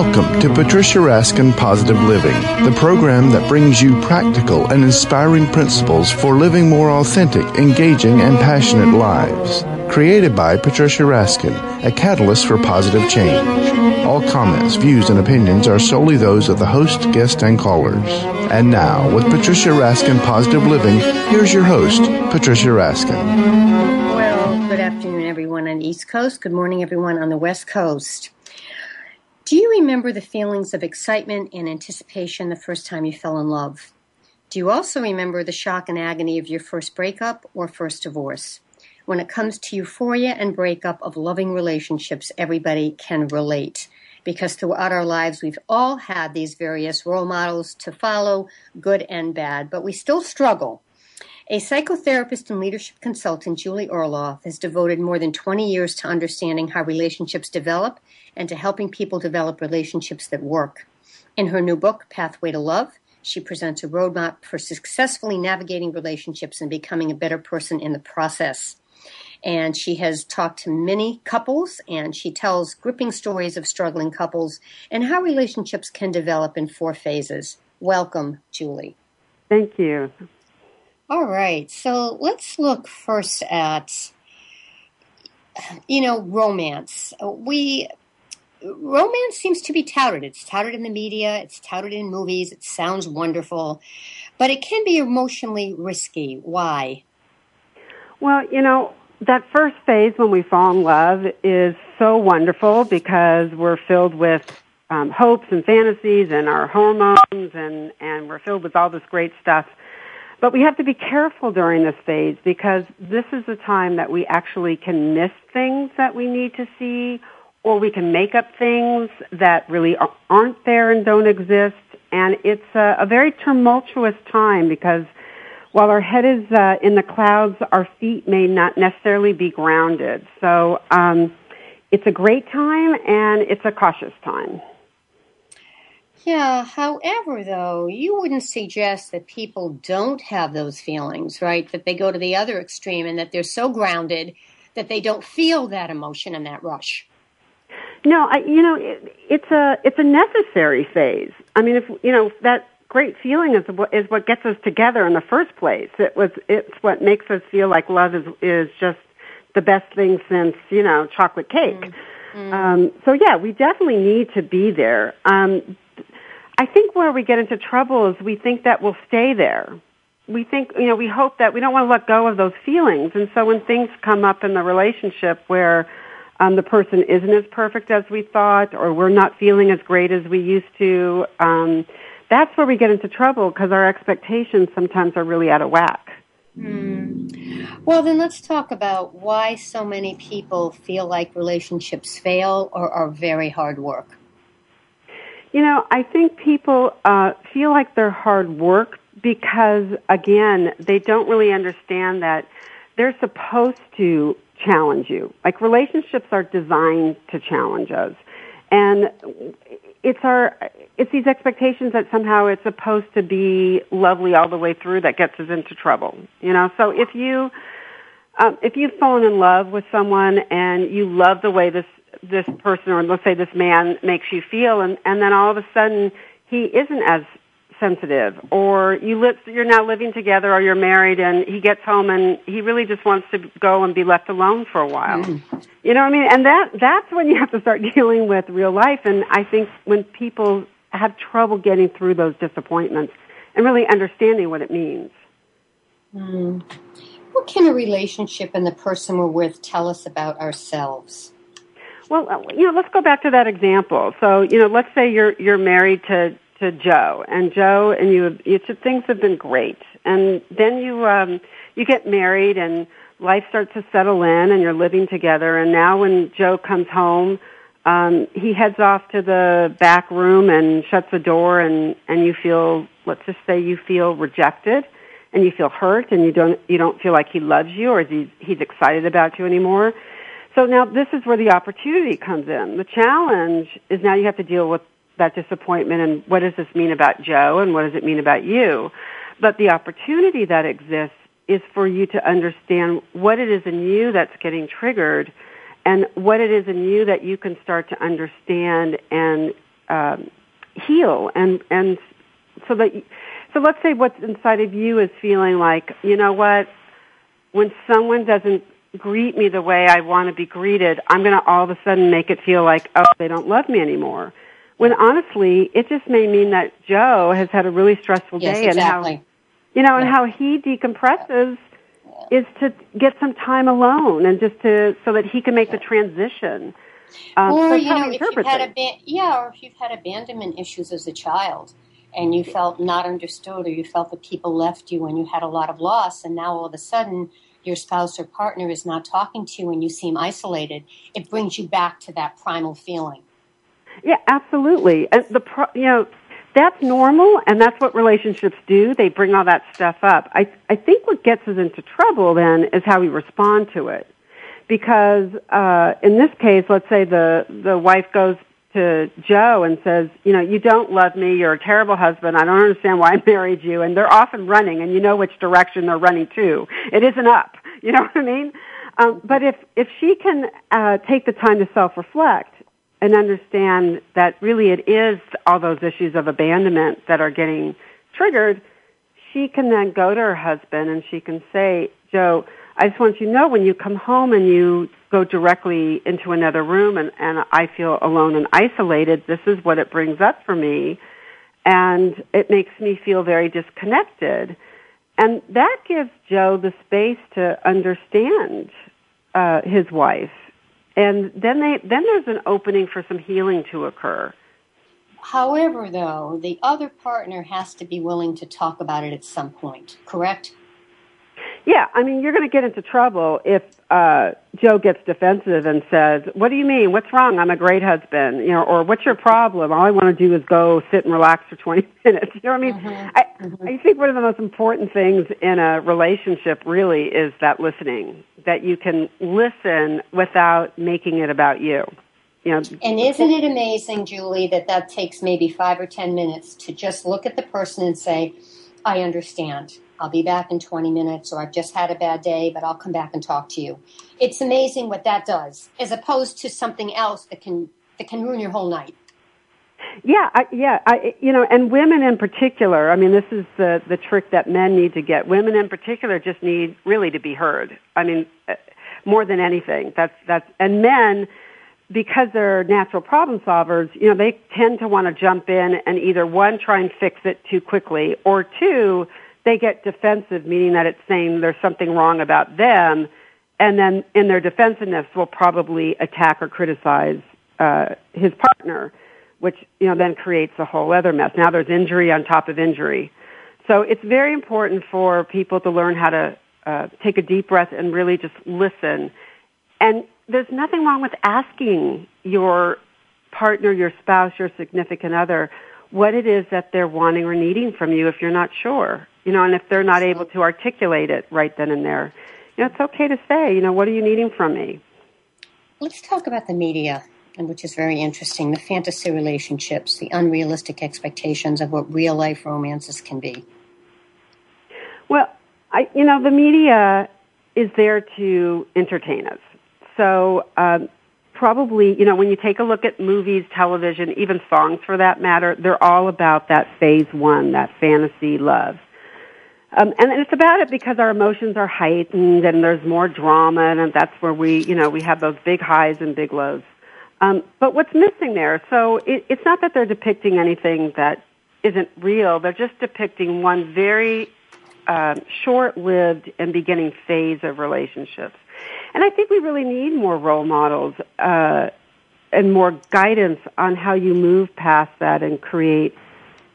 Welcome to Patricia Raskin Positive Living, the program that brings you practical and inspiring principles for living more authentic, engaging, and passionate lives. Created by Patricia Raskin, a catalyst for positive change. All comments, views, and opinions are solely those of the host, guest, and callers. And now, with Patricia Raskin Positive Living, here's your host, Patricia Raskin. Well, good afternoon, everyone on the East Coast. Good morning, everyone on the West Coast. Do you remember the feelings of excitement and anticipation the first time you fell in love? Do you also remember the shock and agony of your first breakup or first divorce? When it comes to euphoria and breakup of loving relationships, everybody can relate because throughout our lives we've all had these various role models to follow, good and bad, but we still struggle. A psychotherapist and leadership consultant, Julie Orlov, has devoted more than 20 years to understanding how relationships develop and to helping people develop relationships that work. In her new book, Pathway to Love, she presents a roadmap for successfully navigating relationships and becoming a better person in the process. And she has talked to many couples and she tells gripping stories of struggling couples and how relationships can develop in four phases. Welcome, Julie. Thank you. All right. So let's look first at, you know, romance. We romance seems to be touted. It's touted in the media, it's touted in movies, it sounds wonderful, but it can be emotionally risky. Why? Well, you know, that first phase when we fall in love is so wonderful because we're filled with um, hopes and fantasies and our hormones and, and we're filled with all this great stuff. But we have to be careful during this phase because this is the time that we actually can miss things that we need to see or we can make up things that really aren't there and don't exist. And it's a, a very tumultuous time because while our head is uh, in the clouds, our feet may not necessarily be grounded. So um, it's a great time and it's a cautious time. Yeah, however, though, you wouldn't suggest that people don't have those feelings, right? That they go to the other extreme and that they're so grounded that they don't feel that emotion and that rush. No, I, you know, it, it's a it's a necessary phase. I mean, if you know that great feeling is what is what gets us together in the first place. It was it's what makes us feel like love is is just the best thing since you know chocolate cake. Mm-hmm. Um, so yeah, we definitely need to be there. Um, I think where we get into trouble is we think that we'll stay there. We think, you know, we hope that we don't want to let go of those feelings. And so when things come up in the relationship where um, the person isn't as perfect as we thought, or we're not feeling as great as we used to. Um, that's where we get into trouble because our expectations sometimes are really out of whack. Mm. Well, then let's talk about why so many people feel like relationships fail or are very hard work. You know, I think people uh, feel like they're hard work because, again, they don't really understand that they're supposed to challenge you. Like relationships are designed to challenge us. And it's our, it's these expectations that somehow it's supposed to be lovely all the way through that gets us into trouble. You know, so if you, um, if you've fallen in love with someone and you love the way this, this person or let's say this man makes you feel and, and then all of a sudden he isn't as sensitive or you live you're now living together or you're married and he gets home and he really just wants to go and be left alone for a while. Mm. you know what i mean? And that that's when you have to start dealing with real life. And i think when people have trouble getting through those disappointments and really understanding what it means. Mm. what can a relationship and the person we're with tell us about ourselves well, uh, you know, let's go back to that example. So, you know, let's say you're you're married to to Joe, and Joe and you, it's, things have been great. And then you um, you get married, and life starts to settle in, and you're living together. And now, when Joe comes home, um, he heads off to the back room and shuts the door, and and you feel, let's just say, you feel rejected, and you feel hurt, and you don't you don't feel like he loves you or he's he's excited about you anymore. So now this is where the opportunity comes in. The challenge is now you have to deal with that disappointment and what does this mean about Joe and what does it mean about you. But the opportunity that exists is for you to understand what it is in you that's getting triggered and what it is in you that you can start to understand and um, heal and and so that so let's say what's inside of you is feeling like you know what when someone doesn't greet me the way I want to be greeted, I'm going to all of a sudden make it feel like oh they don't love me anymore. When honestly, it just may mean that Joe has had a really stressful yes, day exactly. and how you know and how he decompresses is to get some time alone and just to so that he can make the transition. Um, or you know, if you've had aban- yeah, or if you've had abandonment issues as a child, and you felt not understood, or you felt that people left you, and you had a lot of loss, and now all of a sudden your spouse or partner is not talking to you, and you seem isolated, it brings you back to that primal feeling. Yeah, absolutely. And the pro- you know that's normal and that's what relationships do. They bring all that stuff up. I, I think what gets us into trouble then is how we respond to it. Because, uh, in this case, let's say the, the wife goes to Joe and says, you know, you don't love me, you're a terrible husband, I don't understand why I married you, and they're often running and you know which direction they're running to. It isn't up. You know what I mean? Um, but if, if she can, uh, take the time to self-reflect and understand that really it is all those issues of abandonment that are getting triggered, she can then go to her husband and she can say, Joe, I just want you to know when you come home and you go directly into another room and, and I feel alone and isolated, this is what it brings up for me. And it makes me feel very disconnected. And that gives Joe the space to understand uh, his wife and then they then there's an opening for some healing to occur. However, though, the other partner has to be willing to talk about it at some point, correct? Yeah, I mean, you're going to get into trouble if uh, Joe gets defensive and says, "What do you mean? What's wrong? I'm a great husband," you know, or "What's your problem? All I want to do is go sit and relax for 20 minutes." You know what I mean? Mm-hmm. I, mm-hmm. I think one of the most important things in a relationship really is that listening, that you can listen without making it about you. You know, and isn't it amazing, Julie, that that takes maybe five or ten minutes to just look at the person and say, "I understand." I'll be back in 20 minutes, or I've just had a bad day, but I'll come back and talk to you. It's amazing what that does, as opposed to something else that can that can ruin your whole night. Yeah, I, yeah, I, you know, and women in particular. I mean, this is the the trick that men need to get. Women in particular just need really to be heard. I mean, uh, more than anything. That's that's and men because they're natural problem solvers, you know, they tend to want to jump in and either one try and fix it too quickly or two they get defensive, meaning that it's saying there's something wrong about them, and then in their defensiveness will probably attack or criticize uh, his partner, which you know then creates a whole other mess. Now there's injury on top of injury. So it's very important for people to learn how to uh, take a deep breath and really just listen. And there's nothing wrong with asking your partner, your spouse, your significant other what it is that they're wanting or needing from you if you're not sure you know, and if they're not able to articulate it right then and there, you know, it's okay to say, you know, what are you needing from me? Let's talk about the media, and which is very interesting, the fantasy relationships, the unrealistic expectations of what real life romances can be. Well, I, you know, the media is there to entertain us. So, um, probably, you know, when you take a look at movies, television, even songs for that matter, they're all about that phase one, that fantasy love. Um, and it's about it because our emotions are heightened and there's more drama and that's where we, you know, we have those big highs and big lows. Um, but what's missing there? So it, it's not that they're depicting anything that isn't real. They're just depicting one very uh, short-lived and beginning phase of relationships. And I think we really need more role models uh, and more guidance on how you move past that and create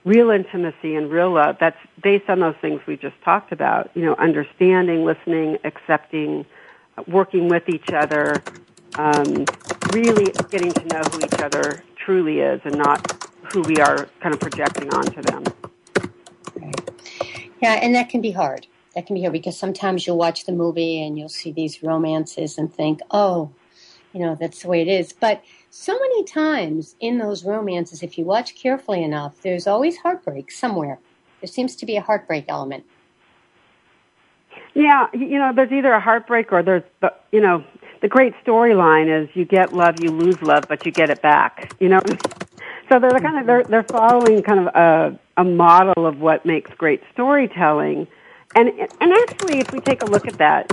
real intimacy and real love that's based on those things we just talked about you know understanding listening accepting working with each other um, really getting to know who each other truly is and not who we are kind of projecting onto them. Yeah and that can be hard. That can be hard because sometimes you'll watch the movie and you'll see these romances and think oh you know that's the way it is. But so many times in those romances, if you watch carefully enough, there's always heartbreak somewhere. There seems to be a heartbreak element. Yeah, you know, there's either a heartbreak or there's, the, you know, the great storyline is you get love, you lose love, but you get it back. You know, So they're kind of they're they're following kind of a a model of what makes great storytelling. And and actually, if we take a look at that,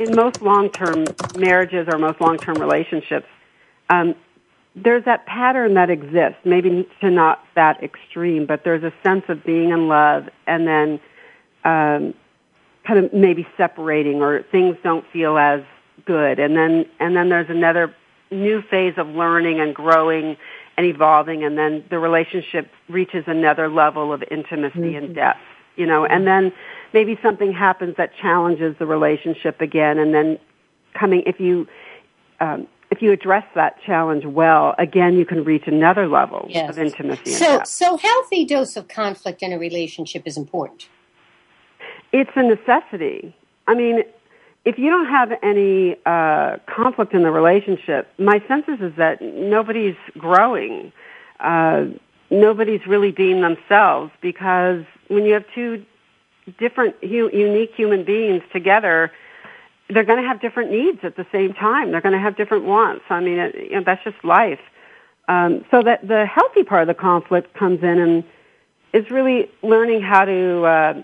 in most long-term marriages or most long-term relationships, um, there's that pattern that exists. Maybe to not that extreme, but there's a sense of being in love, and then um, kind of maybe separating, or things don't feel as good, and then and then there's another new phase of learning and growing and evolving, and then the relationship reaches another level of intimacy mm-hmm. and depth. You know, and then maybe something happens that challenges the relationship again, and then coming if you um, if you address that challenge well, again you can reach another level yes. of intimacy. So, so healthy dose of conflict in a relationship is important. It's a necessity. I mean, if you don't have any uh, conflict in the relationship, my sense is, that nobody's growing. Uh, nobody's really being themselves because when you have two different, hu- unique human beings together, they're going to have different needs at the same time. They're going to have different wants. I mean, it, you know, that's just life. Um, so that the healthy part of the conflict comes in and is really learning how to uh,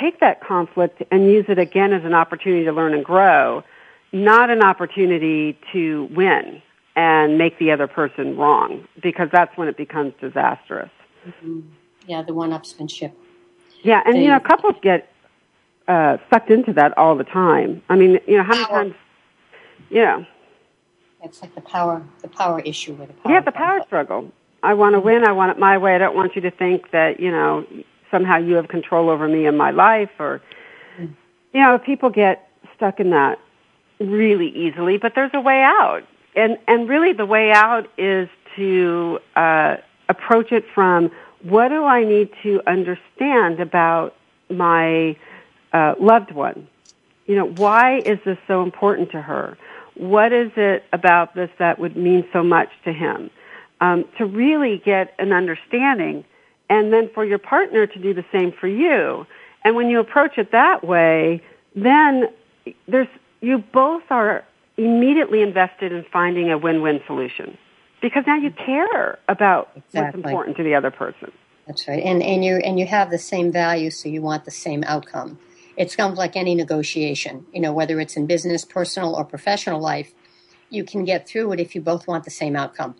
take that conflict and use it again as an opportunity to learn and grow, not an opportunity to win and make the other person wrong, because that's when it becomes disastrous. Mm-hmm. Yeah, the one-upsmanship. Yeah, and you know, couples get uh, sucked into that all the time. I mean, you know, how many power. times? Yeah. It's like the power, the power issue with the power. Yeah, the power struggle. I want to win. I want it my way. I don't want you to think that you know somehow you have control over me and my life, or mm. you know, people get stuck in that really easily. But there's a way out, and and really the way out is to uh, approach it from what do I need to understand about my uh, loved one? You know, why is this so important to her? What is it about this that would mean so much to him? Um, to really get an understanding, and then for your partner to do the same for you. And when you approach it that way, then there's you both are immediately invested in finding a win-win solution because now you care about exactly. what's important to the other person. That's right, and and you and you have the same values, so you want the same outcome. It's kind of like any negotiation, you know, whether it's in business, personal, or professional life. You can get through it if you both want the same outcome.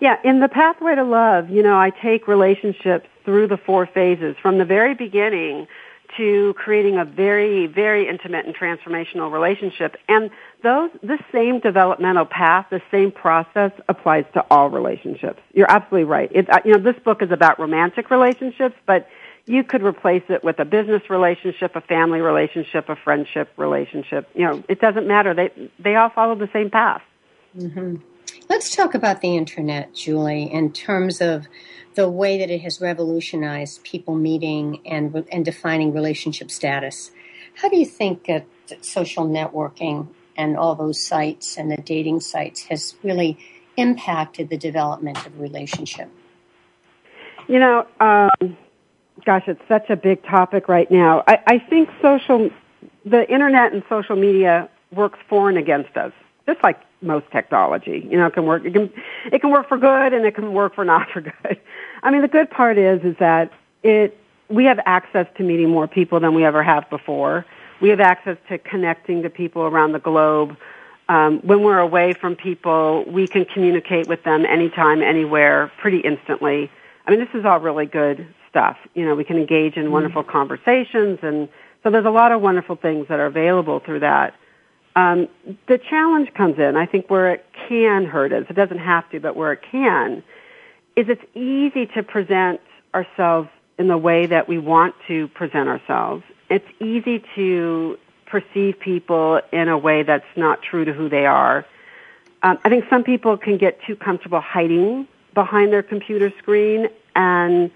Yeah, in the pathway to love, you know, I take relationships through the four phases from the very beginning to creating a very, very intimate and transformational relationship. And those, the same developmental path, the same process applies to all relationships. You're absolutely right. It, uh, you know, this book is about romantic relationships, but you could replace it with a business relationship, a family relationship, a friendship relationship. You know, it doesn't matter. They, they all follow the same path. Mm-hmm. Let's talk about the internet, Julie, in terms of the way that it has revolutionized people meeting and, and defining relationship status. How do you think that social networking and all those sites and the dating sites has really impacted the development of relationship? You know, um, gosh, it's such a big topic right now. I, I think social, the internet and social media works for and against us, just like most technology. You know, it can work. It can it can work for good, and it can work for not for good. I mean, the good part is is that it we have access to meeting more people than we ever have before. We have access to connecting to people around the globe. Um, when we're away from people, we can communicate with them anytime, anywhere, pretty instantly. I mean, this is all really good stuff. You know, we can engage in mm-hmm. wonderful conversations, and so there's a lot of wonderful things that are available through that. Um, the challenge comes in, I think, where it can hurt us. It doesn't have to, but where it can, is it's easy to present ourselves in the way that we want to present ourselves. It's easy to perceive people in a way that's not true to who they are. Um, I think some people can get too comfortable hiding behind their computer screen, and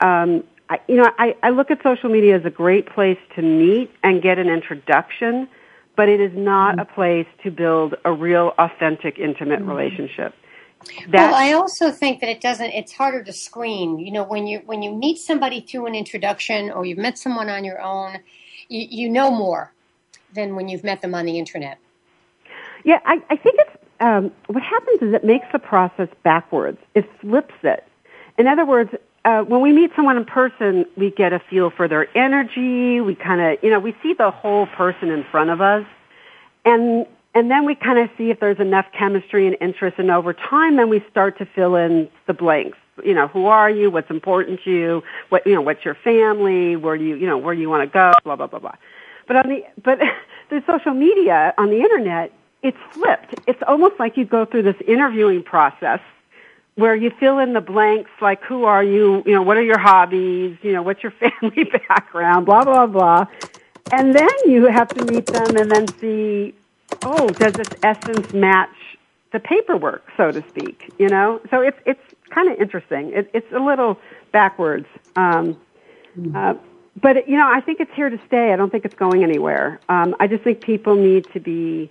um, I, you know, I, I look at social media as a great place to meet and get an introduction but it is not mm-hmm. a place to build a real, authentic, intimate mm-hmm. relationship. well, I also think that it doesn't. It's harder to screen. You know, when you when you meet somebody through an introduction, or you've met someone on your own, you, you know more than when you've met them on the internet. Yeah, I, I think it's um, what happens is it makes the process backwards. It flips it. In other words, uh, when we meet someone in person, we get a feel for their energy. We kind of, you know, we see the whole person in front of us, and and then we kind of see if there's enough chemistry and interest. And over time, then we start to fill in the blanks. You know, who are you? What's important to you? What you know? What's your family? Where do you you know where do you want to go? Blah blah blah blah. But on the but through social media on the internet, it's flipped. It's almost like you go through this interviewing process where you fill in the blanks like who are you, you know, what are your hobbies, you know, what's your family background, blah, blah, blah. And then you have to meet them and then see, oh, does this essence match the paperwork, so to speak, you know? So it's, it's kind of interesting. It, it's a little backwards. Um, mm-hmm. uh, but, you know, I think it's here to stay. I don't think it's going anywhere. Um, I just think people need to be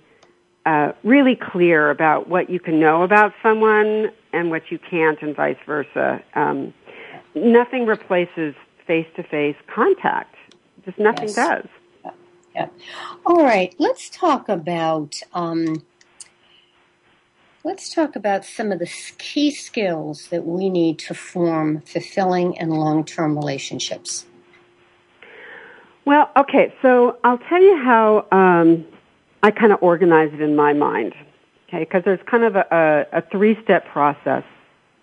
uh, really clear about what you can know about someone and what you can't, and vice versa. Um, nothing replaces face-to-face contact. Just nothing yes. does. Yeah. yeah. All right. Let's talk about. Um, let's talk about some of the key skills that we need to form fulfilling and long-term relationships. Well, okay. So I'll tell you how. Um, I kind of organize it in my mind, okay? Because there's kind of a, a, a three-step process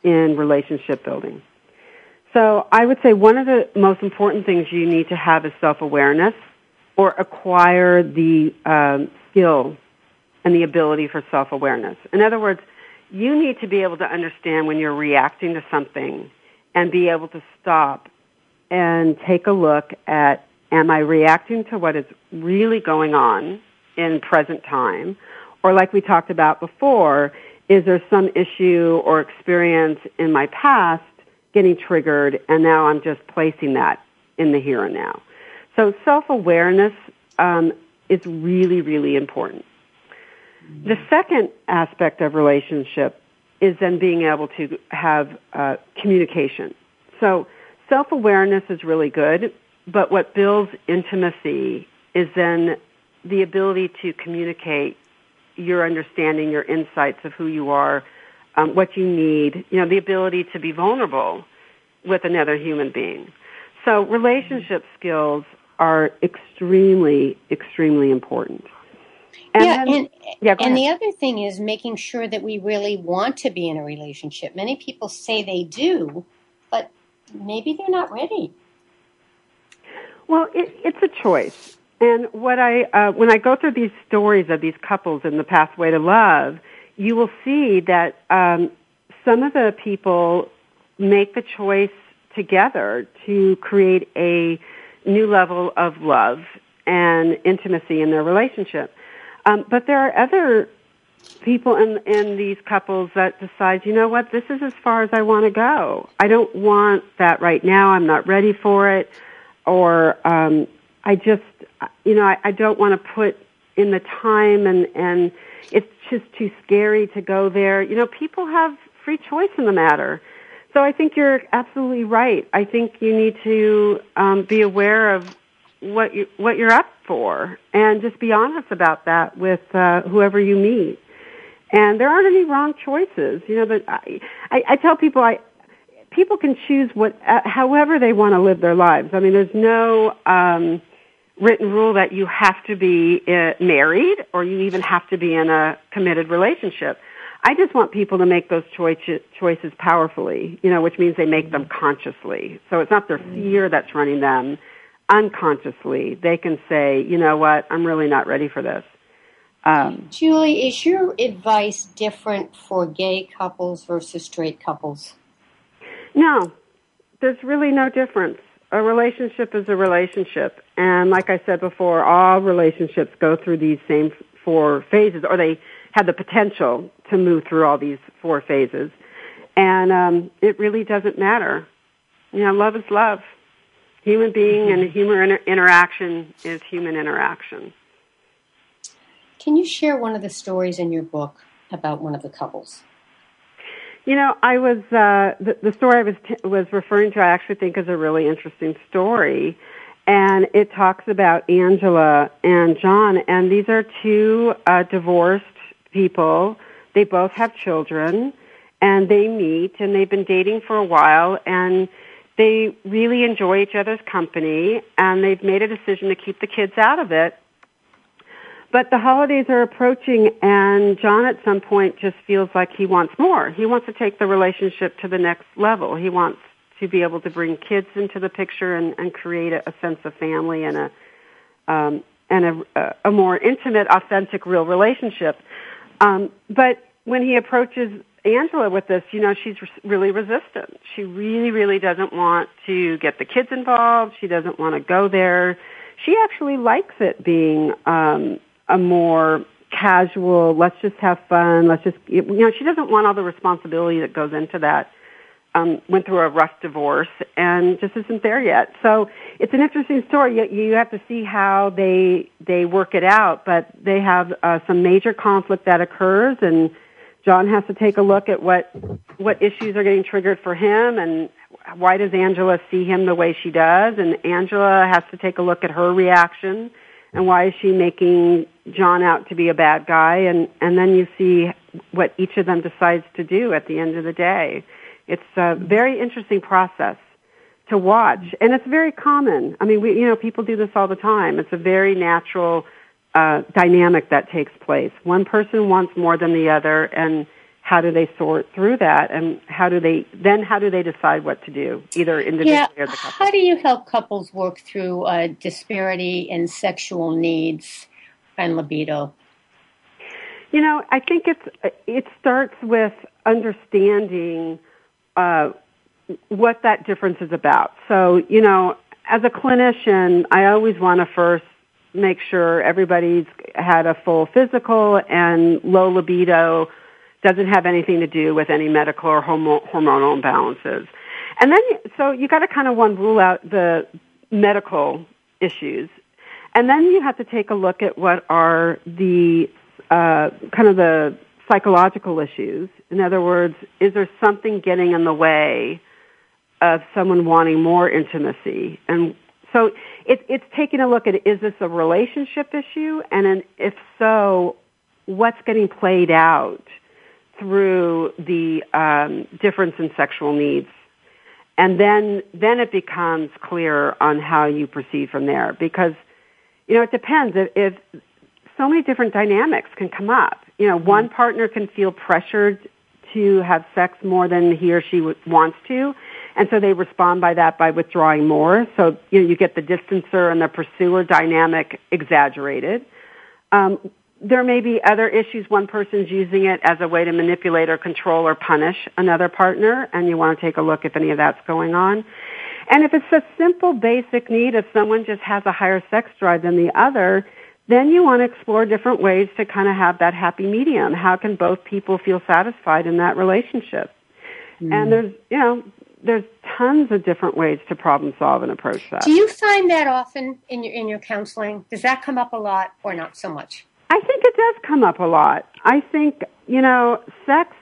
in relationship building. So I would say one of the most important things you need to have is self-awareness or acquire the um, skill and the ability for self-awareness. In other words, you need to be able to understand when you're reacting to something and be able to stop and take a look at am I reacting to what is really going on in present time? Or like we talked about before, is there some issue or experience in my past getting triggered and now I'm just placing that in the here and now? So self-awareness um, is really, really important. The second aspect of relationship is then being able to have uh, communication. So self-awareness is really good, but what builds intimacy is then the ability to communicate your understanding, your insights of who you are, um, what you need, you know, the ability to be vulnerable with another human being. So relationship skills are extremely, extremely important. And yeah, then, and, yeah, and the other thing is making sure that we really want to be in a relationship. Many people say they do, but maybe they're not ready. Well, it, it's a choice. And what I, uh, when I go through these stories of these couples in the pathway to love, you will see that um, some of the people make the choice together to create a new level of love and intimacy in their relationship. Um, but there are other people in in these couples that decide, you know what, this is as far as I want to go. I don't want that right now. I'm not ready for it, or um, I just, you know, I, I don't want to put in the time and, and it's just too scary to go there. You know, people have free choice in the matter. So I think you're absolutely right. I think you need to um, be aware of what you what you're up for, and just be honest about that with uh, whoever you meet. And there aren't any wrong choices. You know, but I, I, I tell people I people can choose what uh, however they want to live their lives. I mean, there's no um, written rule that you have to be uh, married or you even have to be in a committed relationship. I just want people to make those choices, choices powerfully, you know, which means they make them consciously. So it's not their fear that's running them. Unconsciously, they can say, you know what, I'm really not ready for this. Um, Julie, is your advice different for gay couples versus straight couples? No, there's really no difference a relationship is a relationship. And like I said before, all relationships go through these same four phases, or they have the potential to move through all these four phases. And um, it really doesn't matter. You know, love is love. Human being and human inter- interaction is human interaction. Can you share one of the stories in your book about one of the couples? You know, I was uh, the, the story I was t- was referring to. I actually think is a really interesting story, and it talks about Angela and John, and these are two uh, divorced people They both have children and they meet and they've been dating for a while and they really enjoy each other's company and they've made a decision to keep the kids out of it. But the holidays are approaching and John at some point just feels like he wants more. He wants to take the relationship to the next level. He wants to be able to bring kids into the picture and, and create a, a sense of family and a um, and a, a more intimate, authentic, real relationship. Um, but when he approaches Angela with this, you know, she's really resistant. She really, really doesn't want to get the kids involved. She doesn't want to go there. She actually likes it being um, a more casual, let's just have fun, let's just, you know, she doesn't want all the responsibility that goes into that um, went through a rough divorce and just isn't there yet. So it's an interesting story. You, you have to see how they they work it out, but they have uh, some major conflict that occurs, and John has to take a look at what what issues are getting triggered for him, and why does Angela see him the way she does, and Angela has to take a look at her reaction, and why is she making John out to be a bad guy, and and then you see what each of them decides to do at the end of the day. It's a very interesting process to watch, and it's very common. I mean, we, you know, people do this all the time. It's a very natural uh, dynamic that takes place. One person wants more than the other, and how do they sort through that, and how do they then how do they decide what to do, either individually yeah. or the couple? How do you help couples work through uh, disparity in sexual needs and libido? You know, I think it's it starts with understanding uh, what that difference is about. So, you know, as a clinician, I always want to first make sure everybody's had a full physical and low libido doesn't have anything to do with any medical or hormonal imbalances. And then, so you got to kind of one rule out the medical issues. And then you have to take a look at what are the uh, kind of the psychological issues. In other words, is there something getting in the way of someone wanting more intimacy? And so it, it's taking a look at is this a relationship issue? And then if so, what's getting played out through the um, difference in sexual needs? And then, then it becomes clear on how you proceed from there because, you know, it depends. If, if so many different dynamics can come up. You know, one mm-hmm. partner can feel pressured to have sex more than he or she wants to, and so they respond by that by withdrawing more. So you know, you get the distancer and the pursuer dynamic exaggerated. Um, there may be other issues. One person's using it as a way to manipulate or control or punish another partner, and you want to take a look if any of that's going on. And if it's a simple basic need, if someone just has a higher sex drive than the other, then you want to explore different ways to kind of have that happy medium. How can both people feel satisfied in that relationship? Mm. And there's, you know, there's tons of different ways to problem solve and approach that. Do you find that often in your in your counseling? Does that come up a lot or not so much? I think it does come up a lot. I think, you know, sex,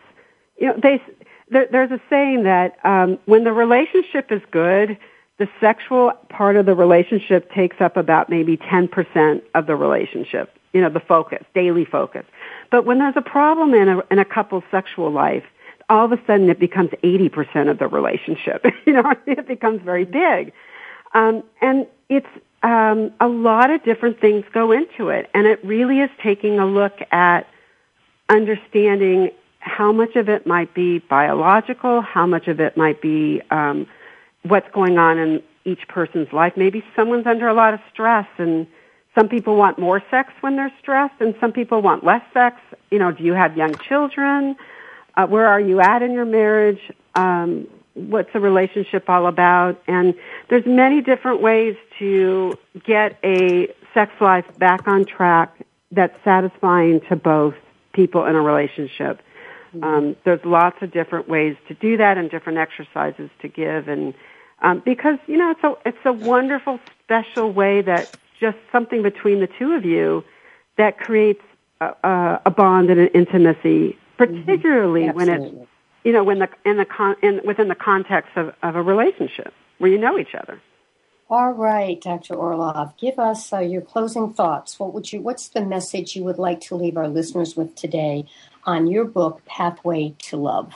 you know, they there, there's a saying that um, when the relationship is good, the sexual part of the relationship takes up about maybe 10% of the relationship, you know, the focus, daily focus. But when there's a problem in a, in a couple's sexual life, all of a sudden it becomes 80% of the relationship. you know, it becomes very big. Um, and it's, um, a lot of different things go into it. And it really is taking a look at understanding how much of it might be biological, how much of it might be, um, what's going on in each person's life. Maybe someone's under a lot of stress and some people want more sex when they're stressed and some people want less sex. You know, do you have young children? Uh, where are you at in your marriage? Um, what's the relationship all about? And there's many different ways to get a sex life back on track that's satisfying to both people in a relationship. Mm-hmm. Um, there's lots of different ways to do that and different exercises to give and um, because you know it's a it's a wonderful special way that just something between the two of you that creates a, a bond and an intimacy, particularly mm-hmm. when it's you know when the in the con, in, within the context of, of a relationship where you know each other. All right, Dr. Orlov, give us uh, your closing thoughts. What would you? What's the message you would like to leave our listeners with today on your book, Pathway to Love?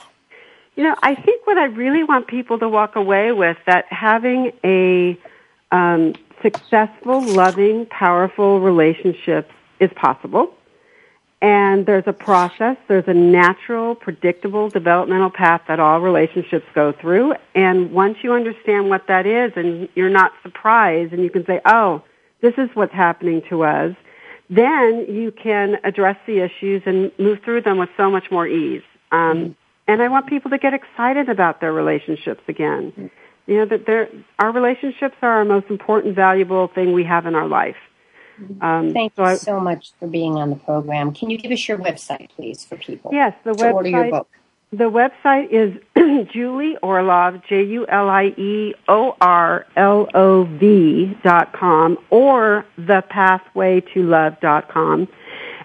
You know, I think what I really want people to walk away with that having a um, successful, loving, powerful relationship is possible. And there's a process, there's a natural, predictable developmental path that all relationships go through. And once you understand what that is and you're not surprised and you can say, oh, this is what's happening to us, then you can address the issues and move through them with so much more ease. Um, and I want people to get excited about their relationships again. You know, that our relationships are our most important, valuable thing we have in our life. Um, Thank so you I, so much for being on the program. Can you give us your website, please, for people? Yes, the website. Order your book. The website is Julie Orlov, J U L I E O R L O V dot com, or dot com.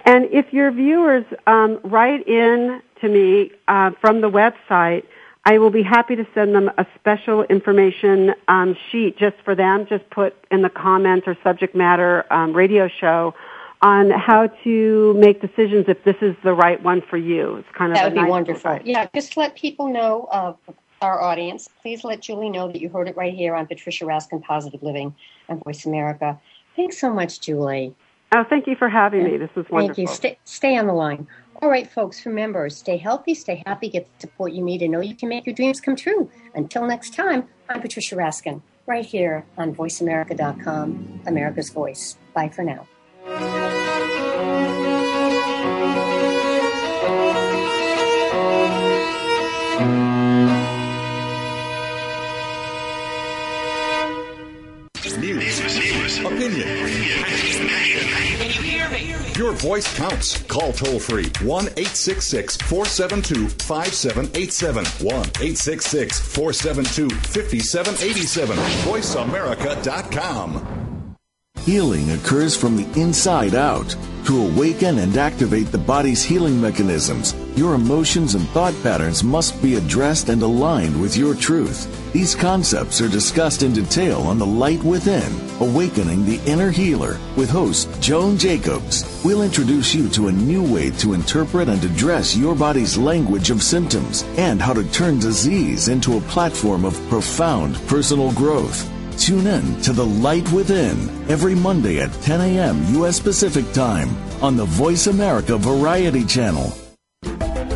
And if your viewers um, write in to me uh, from the website, I will be happy to send them a special information um, sheet just for them. Just put in the comments or subject matter um, radio show on how to make decisions if this is the right one for you. It's kind of that would nice be wonderful. Yeah, just let people know. Uh, our audience, please let Julie know that you heard it right here on Patricia Raskin Positive Living on Voice America. Thanks so much, Julie. Oh, thank you for having me. This was wonderful. Thank you. Stay, stay on the line. All right, folks, remember, stay healthy, stay happy, get the support you need, and know you can make your dreams come true. Until next time, I'm Patricia Raskin, right here on VoiceAmerica.com, America's Voice. Bye for now. Voice counts. Call toll free 1 866 472 5787. 1 866 472 5787. VoiceAmerica.com. Healing occurs from the inside out. To awaken and activate the body's healing mechanisms, your emotions and thought patterns must be addressed and aligned with your truth. These concepts are discussed in detail on The Light Within, Awakening the Inner Healer, with host Joan Jacobs. We'll introduce you to a new way to interpret and address your body's language of symptoms and how to turn disease into a platform of profound personal growth. Tune in to The Light Within every Monday at 10 a.m. U.S. Pacific Time on the Voice America Variety Channel.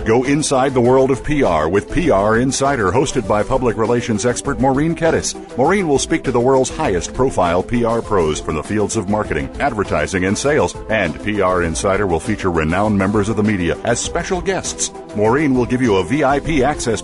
Go inside the world of PR with PR Insider, hosted by public relations expert Maureen Kettis. Maureen will speak to the world's highest profile PR pros from the fields of marketing, advertising, and sales. And PR Insider will feature renowned members of the media as special guests. Maureen will give you a VIP access.